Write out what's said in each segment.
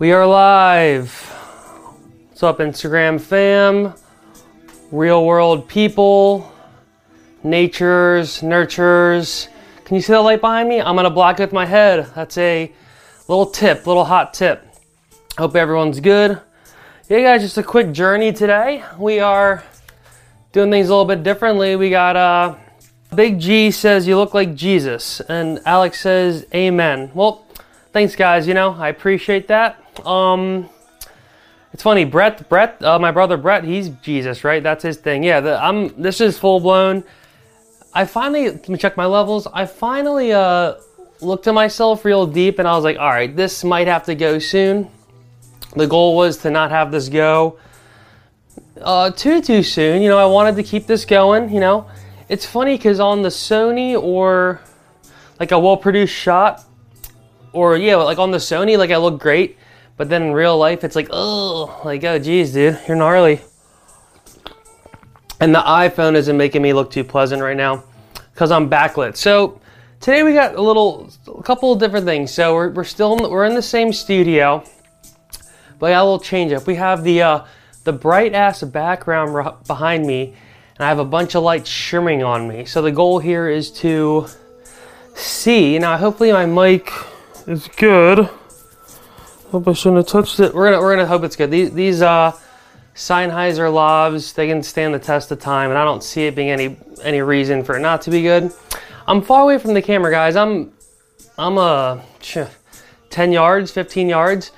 We are live. What's up, Instagram fam? Real world people, natures, nurtures. Can you see the light behind me? I'm gonna block it with my head. That's a little tip, little hot tip. Hope everyone's good. Yeah, guys, just a quick journey today. We are doing things a little bit differently. We got uh, Big G says you look like Jesus, and Alex says Amen. Well, thanks, guys. You know I appreciate that. Um, it's funny, Brett. Brett, uh, my brother Brett, he's Jesus, right? That's his thing. Yeah, the, I'm. This is full blown. I finally let me check my levels. I finally uh, looked at myself real deep, and I was like, all right, this might have to go soon. The goal was to not have this go uh, too too soon. You know, I wanted to keep this going. You know, it's funny because on the Sony or like a well produced shot, or yeah, like on the Sony, like I look great. But then in real life, it's like, oh, like, oh, geez, dude, you're gnarly. And the iPhone isn't making me look too pleasant right now because I'm backlit. So today we got a little, a couple of different things. So we're, we're still, in the, we're in the same studio, but I got a little change up. We have the, uh, the bright ass background behind me, and I have a bunch of lights shimmering on me. So the goal here is to see. Now, hopefully my mic is good. Hope I shouldn't have touched it. We're gonna we're gonna hope it's good. These these uh Sennheiser lavs they can stand the test of time, and I don't see it being any any reason for it not to be good. I'm far away from the camera, guys. I'm I'm a uh, 10 yards, 15 yards.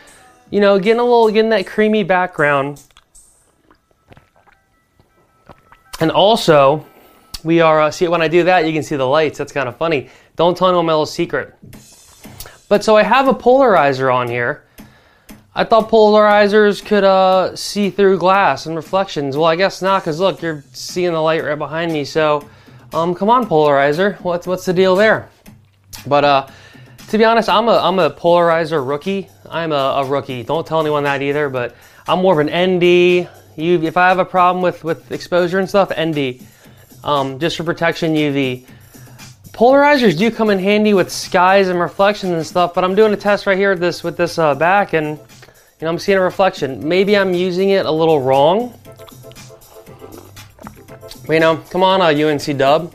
You know, getting a little getting that creamy background. And also, we are uh, see when I do that, you can see the lights. That's kind of funny. Don't tell anyone my little secret. But so I have a polarizer on here I thought polarizers could uh, see through glass and reflections. Well, I guess not, because look, you're seeing the light right behind me. So, um, come on, polarizer. What's what's the deal there? But uh, to be honest, I'm a I'm a polarizer rookie. I'm a, a, rookie. Don't tell anyone that either. But I'm more of an ND. You, if I have a problem with with exposure and stuff, ND. Um, just for protection, UV. Polarizers do come in handy with skies and reflections and stuff. But I'm doing a test right here with this with this uh, back and you know, I'm seeing a reflection. Maybe I'm using it a little wrong. But, you know, come on, uh, UNC Dub.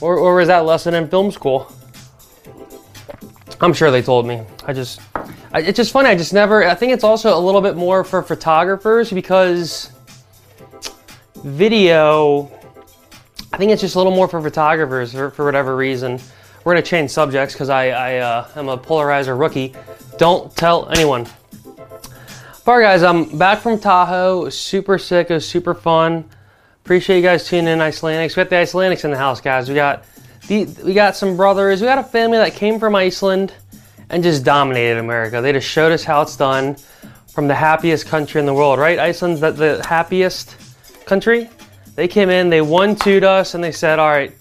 Or, or was that lesson in film school? I'm sure they told me. I just, I, it's just funny. I just never, I think it's also a little bit more for photographers because video, I think it's just a little more for photographers for, for whatever reason. We're to change subjects because I, I uh, am a polarizer rookie. Don't tell anyone. Alright guys, I'm back from Tahoe. Super sick, it was super fun. Appreciate you guys tuning in Icelandics. We got the Icelandics in the house, guys. We got the, we got some brothers. We got a family that came from Iceland and just dominated America. They just showed us how it's done from the happiest country in the world, right? Iceland's the, the happiest country. They came in, they one twoed us, and they said, all right,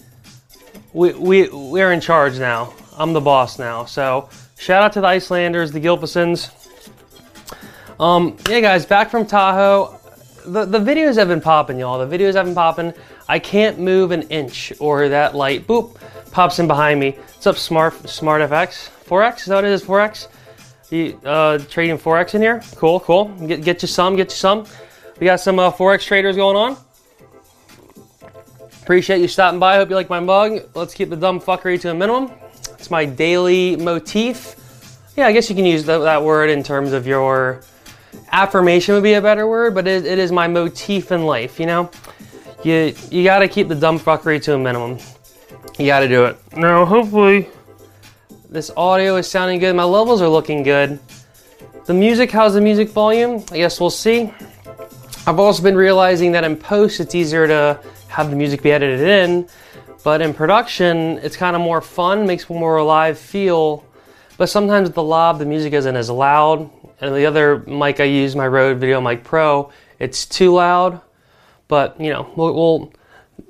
we, we, we're in charge now. I'm the boss now. So shout out to the Icelanders, the Gylfasons. Um, yeah, guys, back from Tahoe. The, the videos have been popping, y'all. The videos have been popping. I can't move an inch or that light, boop, pops in behind me. What's up, Smart Smart FX? Forex? Is that what it is, Forex? You, uh, trading Forex in here? Cool, cool. Get, get you some, get you some. We got some uh, Forex traders going on. Appreciate you stopping by. Hope you like my mug. Let's keep the dumb fuckery to a minimum. It's my daily motif. Yeah, I guess you can use that word in terms of your affirmation would be a better word, but it, it is my motif in life, you know? You, you gotta keep the dumb fuckery to a minimum. You gotta do it. Now, hopefully, this audio is sounding good. My levels are looking good. The music, how's the music volume? I guess we'll see. I've also been realizing that in post, it's easier to have the music be edited in, but in production, it's kind of more fun, makes more alive feel. But sometimes with the lav, the music isn't as loud, and the other mic I use, my Rode Video Mic Pro, it's too loud. But, you know, we'll, we'll,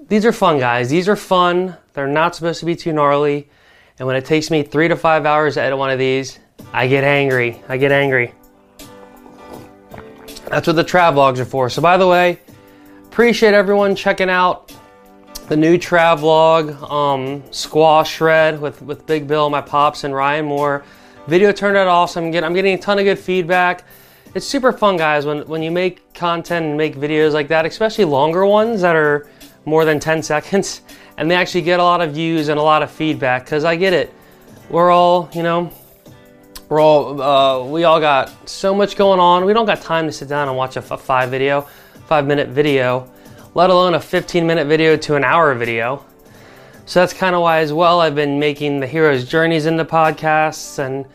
these are fun, guys. These are fun. They're not supposed to be too gnarly. And when it takes me three to five hours to edit one of these, I get angry. I get angry. That's what the travelogues are for. So, by the way, appreciate everyone checking out the new travelogue, um, Squash Shred with, with Big Bill, my pops, and Ryan Moore Video turned out awesome. I'm getting, I'm getting a ton of good feedback. It's super fun, guys, when, when you make content and make videos like that, especially longer ones that are more than 10 seconds, and they actually get a lot of views and a lot of feedback, because I get it. We're all, you know, we're all, uh, we all got so much going on. We don't got time to sit down and watch a, five video, five minute video, let alone a 15 minute video to an hour video. So that's kind of why, as well, I've been making the hero's journeys into podcasts, and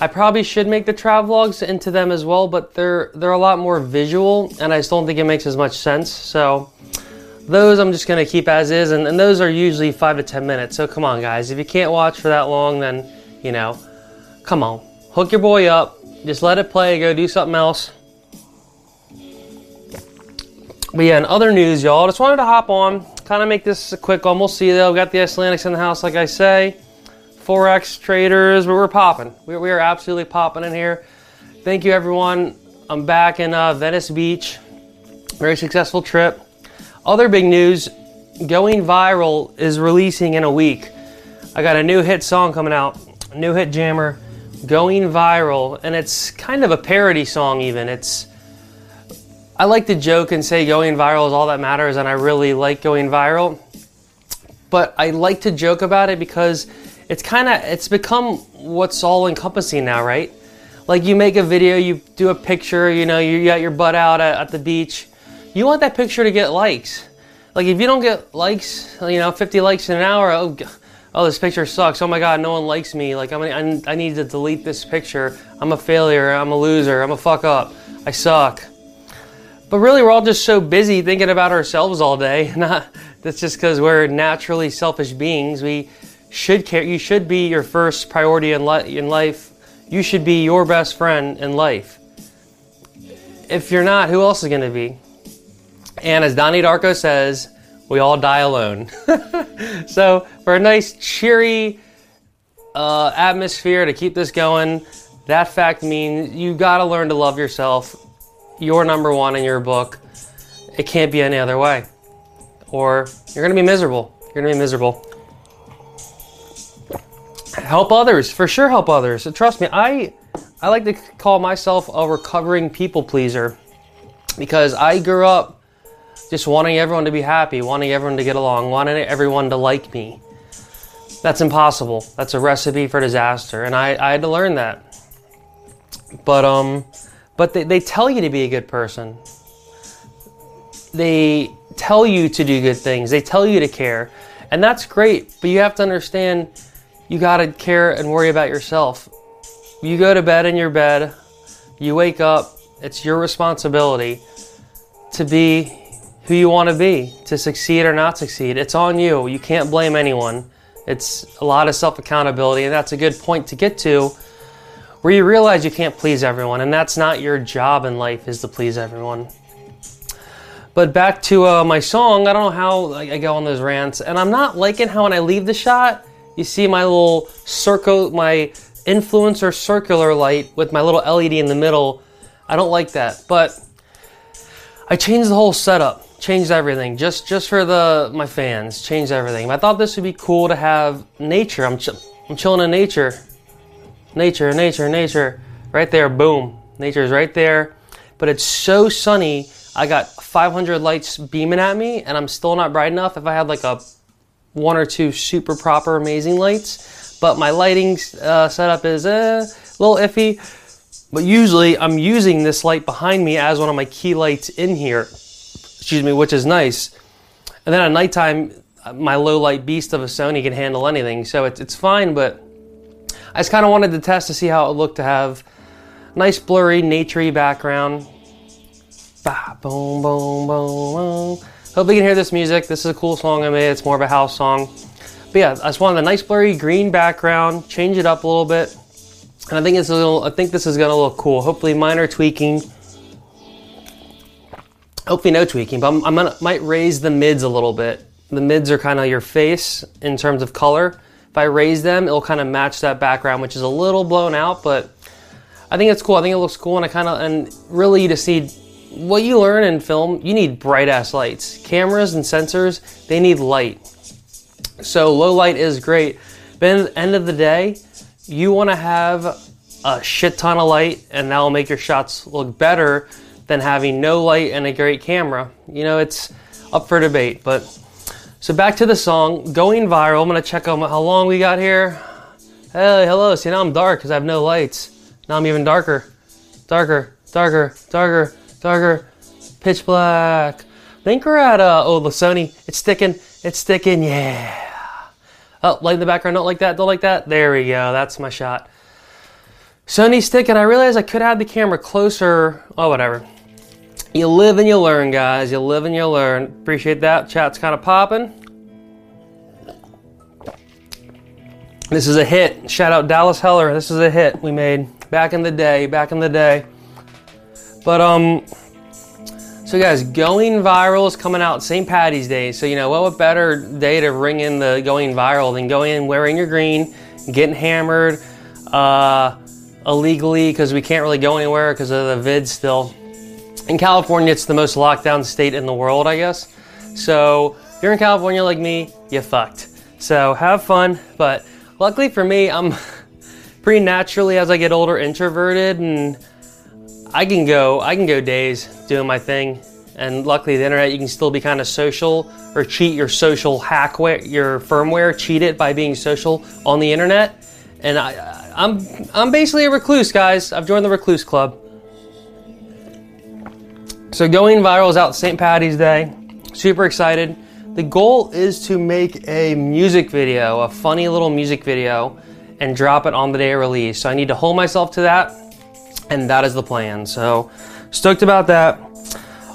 I probably should make the travel vlogs into them as well, but they're they're a lot more visual, and I just don't think it makes as much sense. So those I'm just gonna keep as is, and, and those are usually five to ten minutes. So come on, guys, if you can't watch for that long, then you know, come on hook your boy up, just let it play, go do something else. But yeah, in other news, y'all, just wanted to hop on, kind of make this a quick one. We'll see though. Got the Icelandics in the house, like I say. Forex traders, but we're popping. We, we are absolutely popping in here. Thank you, everyone. I'm back in uh, Venice Beach. Very successful trip. Other big news Going Viral is releasing in a week. I got a new hit song coming out, new hit jammer going viral, and it's kind of a parody song, even. It's I like to joke and say going viral is all that matters, and I really like going viral. But I like to joke about it because it's kind of it's become what's all encompassing now, right? Like you make a video, you do a picture, you know, you got your butt out at, at the beach. You want that picture to get likes. Like if you don't get likes, you know, 50 likes in an hour, oh, oh, this picture sucks. Oh my God, no one likes me. Like, I'm, I need to delete this picture. I'm a failure. I'm a loser. I'm a fuck up. I suck. But really, we're all just so busy thinking about ourselves all day. Not that's just because we're naturally selfish beings. We should care. You should be your first priority in, li- in life. You should be your best friend in life. If you're not, who else is going to be? And as Donnie Darko says, we all die alone. so, for a nice, cheery uh, atmosphere to keep this going, that fact means you gotta learn to love yourself. You're number one in your book. It can't be any other way. Or you're gonna be miserable. You're gonna be miserable. Help others, for sure help others. Trust me, I I like to call myself a recovering people pleaser because I grew up just wanting everyone to be happy, wanting everyone to get along, wanting everyone to like me. That's impossible. That's a recipe for disaster. And I, I had to learn that. But um but they, they tell you to be a good person. They tell you to do good things. They tell you to care. And that's great, but you have to understand you got to care and worry about yourself. You go to bed in your bed, you wake up, it's your responsibility to be who you want to be to succeed or not succeed. It's on you. You can't blame anyone. It's a lot of self accountability, and that's a good point to get to where you realize you can't please everyone, and that's not your job in life is to please everyone. But back to uh, my song, I don't know how I go on those rants, and I'm not liking how when I leave the shot, you see my little circle, my influencer circular light with my little LED in the middle. I don't like that, but I changed the whole setup changed everything just just for the my fans changed everything. I thought this would be cool to have nature. I'm, ch- I'm chilling in nature. Nature nature nature. Right there boom. Nature's right there. But it's so sunny i got 500 lights beaming at me and i'm still not bright enough. If i had like a one or two super proper amazing lights but my lighting uh, setup is uh, a little iffy but usually i'm using this light behind me as one of my key lights in here excuse me, which is nice. And then at nighttime, my low light beast of a Sony can handle anything, so it's, it's fine, but I just kind of wanted to test to see how it looked to have nice blurry, naturey background. Bah, boom, boom, boom, boom. Hope you can hear this music. This is a cool song I made. It's more of a house song. But yeah, I just wanted a nice blurry green background, change it up a little bit. And I think it's a little I think this is gonna look cool. Hopefully minor tweaking hopefully no tweaking, but I'm, gonna might raise the mids a little bit. The mids are kind of your face in terms of color. If I raise them, it'll kind of match that background, which is a little blown out, but I think it's cool. I think it looks cool, and I kind of and really just need what you learn in film. You need bright ass lights. Cameras and sensors they need light. So low light is great, but at the end of the day, you want to have a shit ton of light, and that'll make your shots look better than having no light and a great camera. You know, it's up for debate. But so back to the song, going viral. I'm gonna check out how long we got here. Hey, hello. See now I'm dark because I have no lights. Now I'm even darker, darker, darker, darker, darker, pitch black. I think we're at uh oh the Sony. It's sticking. It's sticking. Yeah. Oh, light in the background. Don't like that. Don't like that. There we go. That's my shot. Sony sticking. I realized I could have the camera closer. Oh, whatever. You live and you learn, guys. You live and you learn. Appreciate that. Chat's kind of popping. This is a hit. Shout out Dallas Heller. This is a hit we made back in the day. Back in the day. But um, so guys, going viral is coming out St. Patty's Day. So you know what? What better day to ring in the going viral than going in wearing your green, getting hammered, uh, illegally because we can't really go anywhere because of the vid still. In California, it's the most lockdown state in the world, I guess. So if you're in California like me, you fucked. So have fun. But luckily for me, I'm pretty naturally as I get older introverted and I can go I can go days doing my thing. And luckily the internet you can still be kind of social or cheat your social hackware your firmware, cheat it by being social on the internet. And I I'm I'm basically a recluse, guys. I've joined the recluse club. So going viral is out St. Patty's Day. Super excited. The goal is to make a music video, a funny little music video, and drop it on the day of release. So I need to hold myself to that and that is the plan. So stoked about that.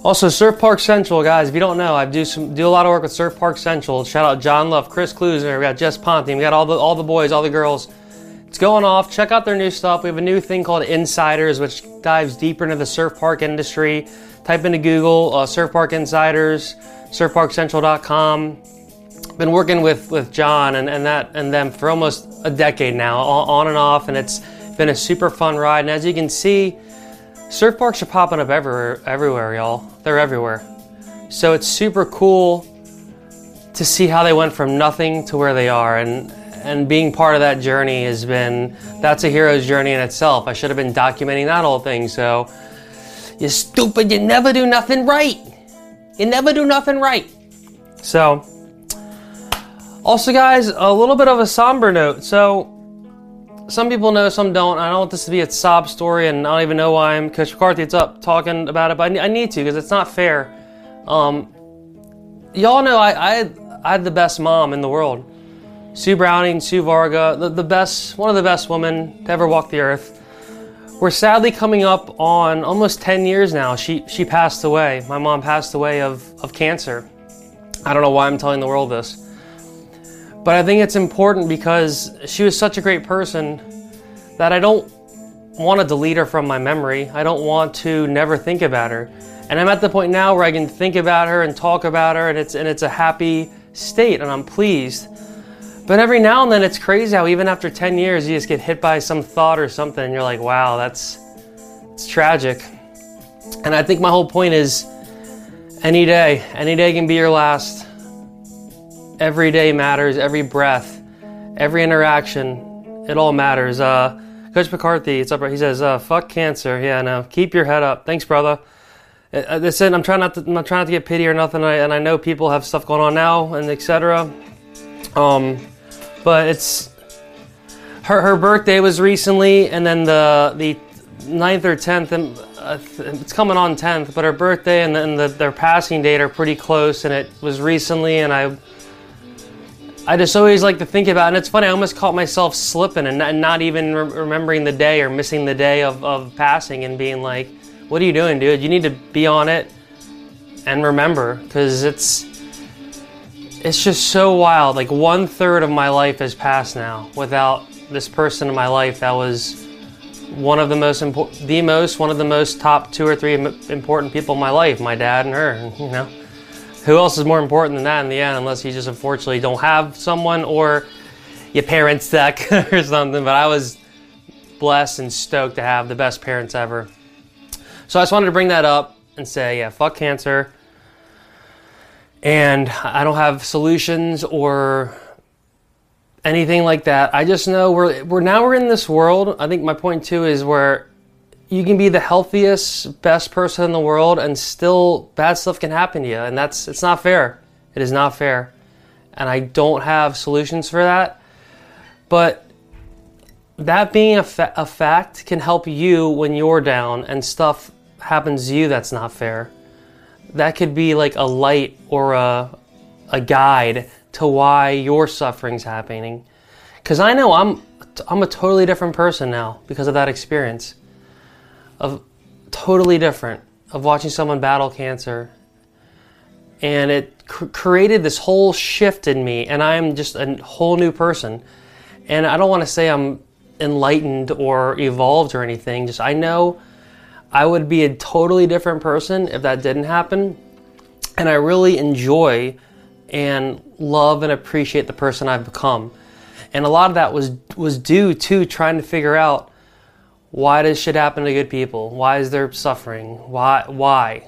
Also, Surf Park Central, guys. If you don't know, I do some do a lot of work with Surf Park Central. Shout out John Love, Chris Kluser, we got Jess Ponte, we got all the all the boys, all the girls. It's going off. Check out their new stuff. We have a new thing called Insiders, which dives deeper into the surf park industry. Type into Google uh, Surf Park Insiders, surfparkcentral.com. Been working with with John and, and that and them for almost a decade now, on and off, and it's been a super fun ride, and as you can see, surf parks are popping up everywhere, everywhere, y'all. They're everywhere. So it's super cool to see how they went from nothing to where they are, and and being part of that journey has been that's a hero's journey in itself. I should have been documenting that whole thing. So you stupid, you never do nothing right. You never do nothing right. So also guys, a little bit of a somber note. So some people know, some don't. I don't want this to be a sob story, and I don't even know why I'm Coach McCarthy. It's up talking about it, but I need to because it's not fair. Um, y'all know I, I, I had the best mom in the world. Sue Browning, Sue Varga, the, the best, one of the best women to ever walk the earth. We're sadly coming up on almost 10 years now. She, she passed away. My mom passed away of, of cancer. I don't know why I'm telling the world this. But I think it's important because she was such a great person that I don't want to delete her from my memory. I don't want to never think about her. And I'm at the point now where I can think about her and talk about her and it's and it's a happy state and I'm pleased. But every now and then it's crazy how even after 10 years you just get hit by some thought or something and you're like, wow, that's it's tragic. And I think my whole point is any day, any day can be your last. Every day matters, every breath, every interaction, it all matters. Uh, Coach McCarthy, it's up. He says, uh, "Fuck cancer." Yeah, no. Keep your head up. Thanks, brother. Uh, listen, I'm trying not to. I'm not trying not to get pity or nothing. I, and I know people have stuff going on now and etc. Um, but it's her. Her birthday was recently, and then the the 9th or tenth, and uh, it's coming on tenth. But her birthday and then the, their passing date are pretty close, and it was recently, and I I just always like to think about, and it's funny. I almost caught myself slipping and not, even re- remembering the day or missing the day of, of passing and being like, "What are you doing, dude? You need to be on it and remember, because it's it's just so wild. Like one third of my life has passed now without this person in my life that was one of the most important, the most, one of the most top two or three important people in my life. My dad and her, you know." Who else is more important than that in the end unless you just unfortunately don't have someone or your parents suck or something but i was blessed and stoked to have the best parents ever so i just wanted to bring that up and say yeah fuck cancer and i don't have solutions or anything like that. I just know we're we're now we're in this world. I think my point too is where you can be the healthiest, best person in the world, and still bad stuff can happen to you, and that's it's not fair. It is not fair, and I don't have solutions for that. But that being a, fa- a fact can help you when you're down and stuff happens to you that's not fair. That could be like a light or a a guide to why your suffering's happening. Cuz I know I'm I'm a totally different person now because of that experience. Of totally different of watching someone battle cancer. And it cr- created this whole shift in me and I'm just a whole new person. And I don't want to say I'm enlightened or evolved or anything. Just I know I would be a totally different person if that didn't happen. And I really enjoy and love and appreciate the person I've become. And a lot of that was was due to trying to figure out why does shit happen to good people? Why is there suffering? Why why?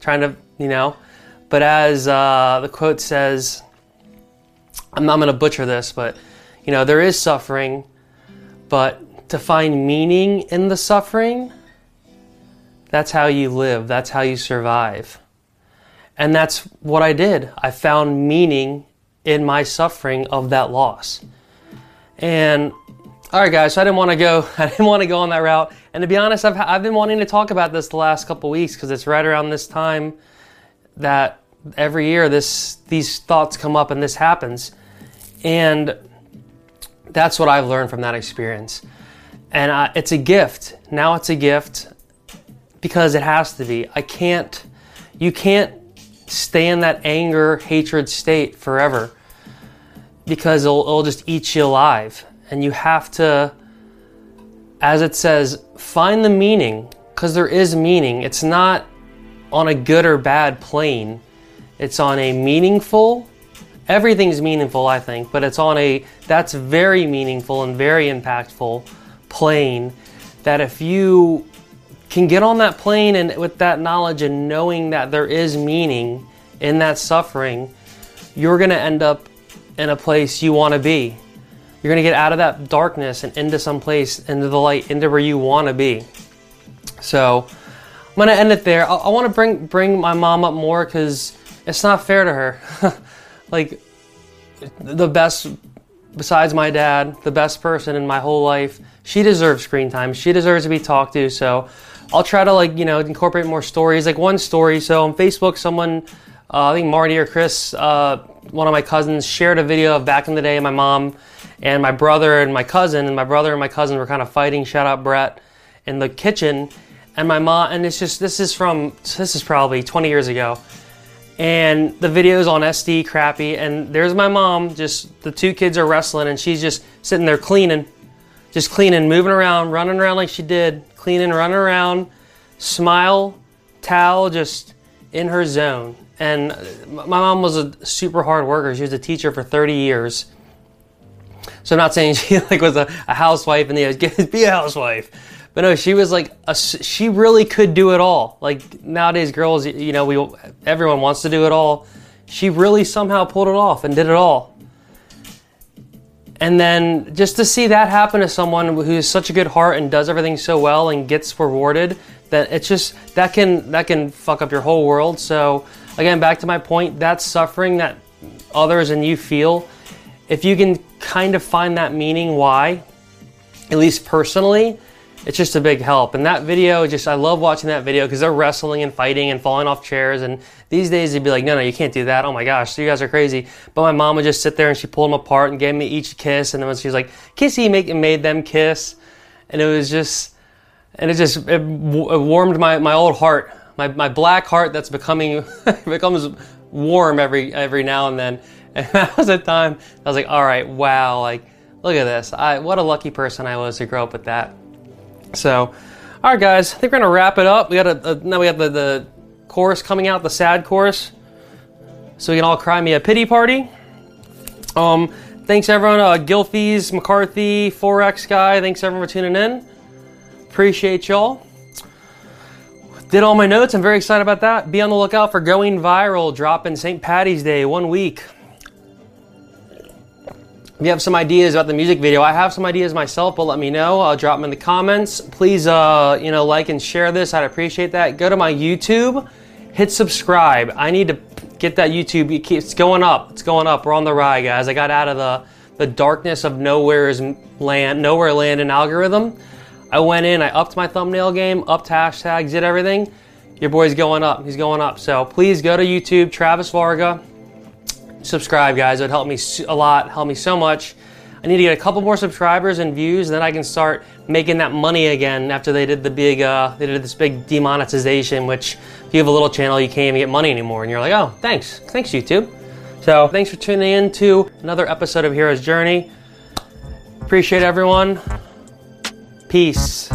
Trying to, you know. But as uh, the quote says, I'm not going to butcher this, but you know, there is suffering, but to find meaning in the suffering, that's how you live, that's how you survive. And that's what I did. I found meaning in my suffering of that loss. And all right, guys. So I didn't want to go. I didn't want to go on that route. And to be honest, I've I've been wanting to talk about this the last couple weeks because it's right around this time that every year this these thoughts come up and this happens, and that's what I've learned from that experience. And it's a gift. Now it's a gift because it has to be. I can't. You can't stay in that anger, hatred state forever because it'll, it'll just eat you alive. And you have to, as it says, find the meaning because there is meaning. It's not on a good or bad plane, it's on a meaningful, everything's meaningful, I think, but it's on a that's very meaningful and very impactful plane that if you can get on that plane and with that knowledge and knowing that there is meaning in that suffering, you're going to end up in a place you want to be. You're to get out of that darkness and into some place, into the light, into where you want to be. So I'm to end it there. I, I want to bring bring my mom up more because it's not fair to her. like the best besides my dad, the best person in my whole life. She deserves screen time. She deserves to be talked to. So I'll try to like you know incorporate more stories. Like one story. So on Facebook, someone uh, I think Marty or Chris, uh, one of my cousins, shared a video of back in the day. My mom and my brother and my cousin, and my brother and my cousin were kind of fighting. Shout out Brett in the kitchen, and my mom. And it's just this is from this is probably 20 years ago, and the video's on SD crappy. And there's my mom. Just the two kids are wrestling, and she's just sitting there cleaning, just cleaning, moving around, running around like she did, cleaning, running around, smile, towel, just in her zone. And uh, my mom was a super hard worker. She was a teacher for 30 years. So I'm not saying she like was a, a housewife and they was be a housewife. But no, she was like a, she really could do it all. Like nowadays girls, you know, we everyone wants to do it all. She really somehow pulled it off and did it all. And then just to see that happen to someone who has such a good heart and does everything so well and gets rewarded, that it's just that can that can fuck up your whole world. So again, back to my point, that suffering that others and you feel, if you can kind of find that meaning why, at least personally, it's just a big help. And that video, just I love watching that video because they're wrestling and fighting and falling off chairs. And these days they'd be like, no, no, you can't do that. Oh my gosh, you guys are crazy. But my mom would just sit there and she pulled them apart and gave me each kiss. And then she was like, kissy, make made them kiss. And it was just, and it just it, it warmed my, my old heart my, my black heart that's becoming becomes warm every every now and then. And that was a time I was like, all right, wow, like look at this. I what a lucky person I was to grow up with that. So, all right, guys, I think we're gonna wrap it up. We got a, a now we have the, the chorus coming out, the sad chorus, so we can all cry me a pity party. Um, thanks everyone, uh, Gilfies, McCarthy, Forex guy. Thanks everyone for tuning in. Appreciate y'all. Did all my notes. I'm very excited about that. Be on the lookout for Going Viral, dropping St. Patty's Day, one week. If you have some ideas about the music video, I have some ideas myself, but let me know. I'll drop them in the comments. Please, uh, you know, like and share this. I'd appreciate that. Go to my YouTube, hit subscribe. I need to get that YouTube. It's going up. It's going up. We're on the ride, guys. I got out of the the darkness of nowhere's land, nowhere land and algorithm. I went in, I upped my thumbnail game, upped hashtags, did everything. Your boy's going up. He's going up. So please go to YouTube, Travis Varga. Subscribe, guys. It would help me a lot, help me so much. I need to get a couple more subscribers and views, and then I can start making that money again after they did the big, uh, they did this big demonetization, which if you have a little channel, you can't even get money anymore. And you're like, oh, thanks. Thanks, YouTube. So thanks for tuning in to another episode of Hero's Journey. Appreciate everyone. Peace.